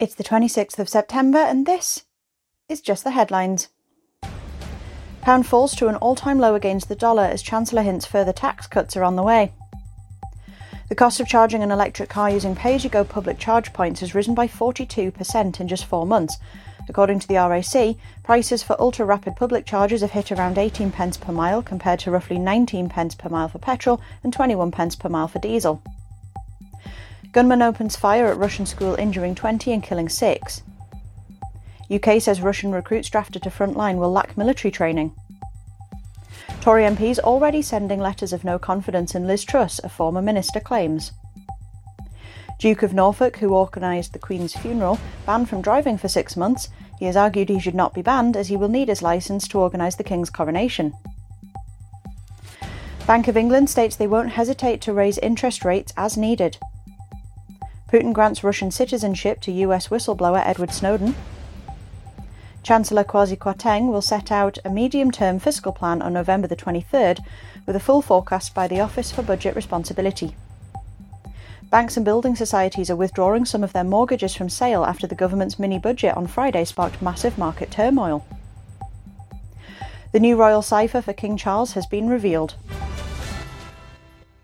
It's the 26th of September, and this is just the headlines. Pound falls to an all time low against the dollar as Chancellor hints further tax cuts are on the way. The cost of charging an electric car using pay as you go public charge points has risen by 42% in just four months. According to the RAC, prices for ultra rapid public chargers have hit around 18 pence per mile compared to roughly 19 pence per mile for petrol and 21 pence per mile for diesel. Gunman opens fire at Russian school, injuring 20 and killing six. UK says Russian recruits drafted to frontline will lack military training. Tory MPs already sending letters of no confidence in Liz Truss, a former minister claims. Duke of Norfolk, who organised the Queen's funeral, banned from driving for six months. He has argued he should not be banned as he will need his licence to organise the King's coronation. Bank of England states they won't hesitate to raise interest rates as needed. Putin grants Russian citizenship to US whistleblower Edward Snowden. Chancellor Kwasi Kwarteng will set out a medium term fiscal plan on November the 23rd, with a full forecast by the Office for Budget Responsibility. Banks and building societies are withdrawing some of their mortgages from sale after the government's mini budget on Friday sparked massive market turmoil. The new royal cipher for King Charles has been revealed.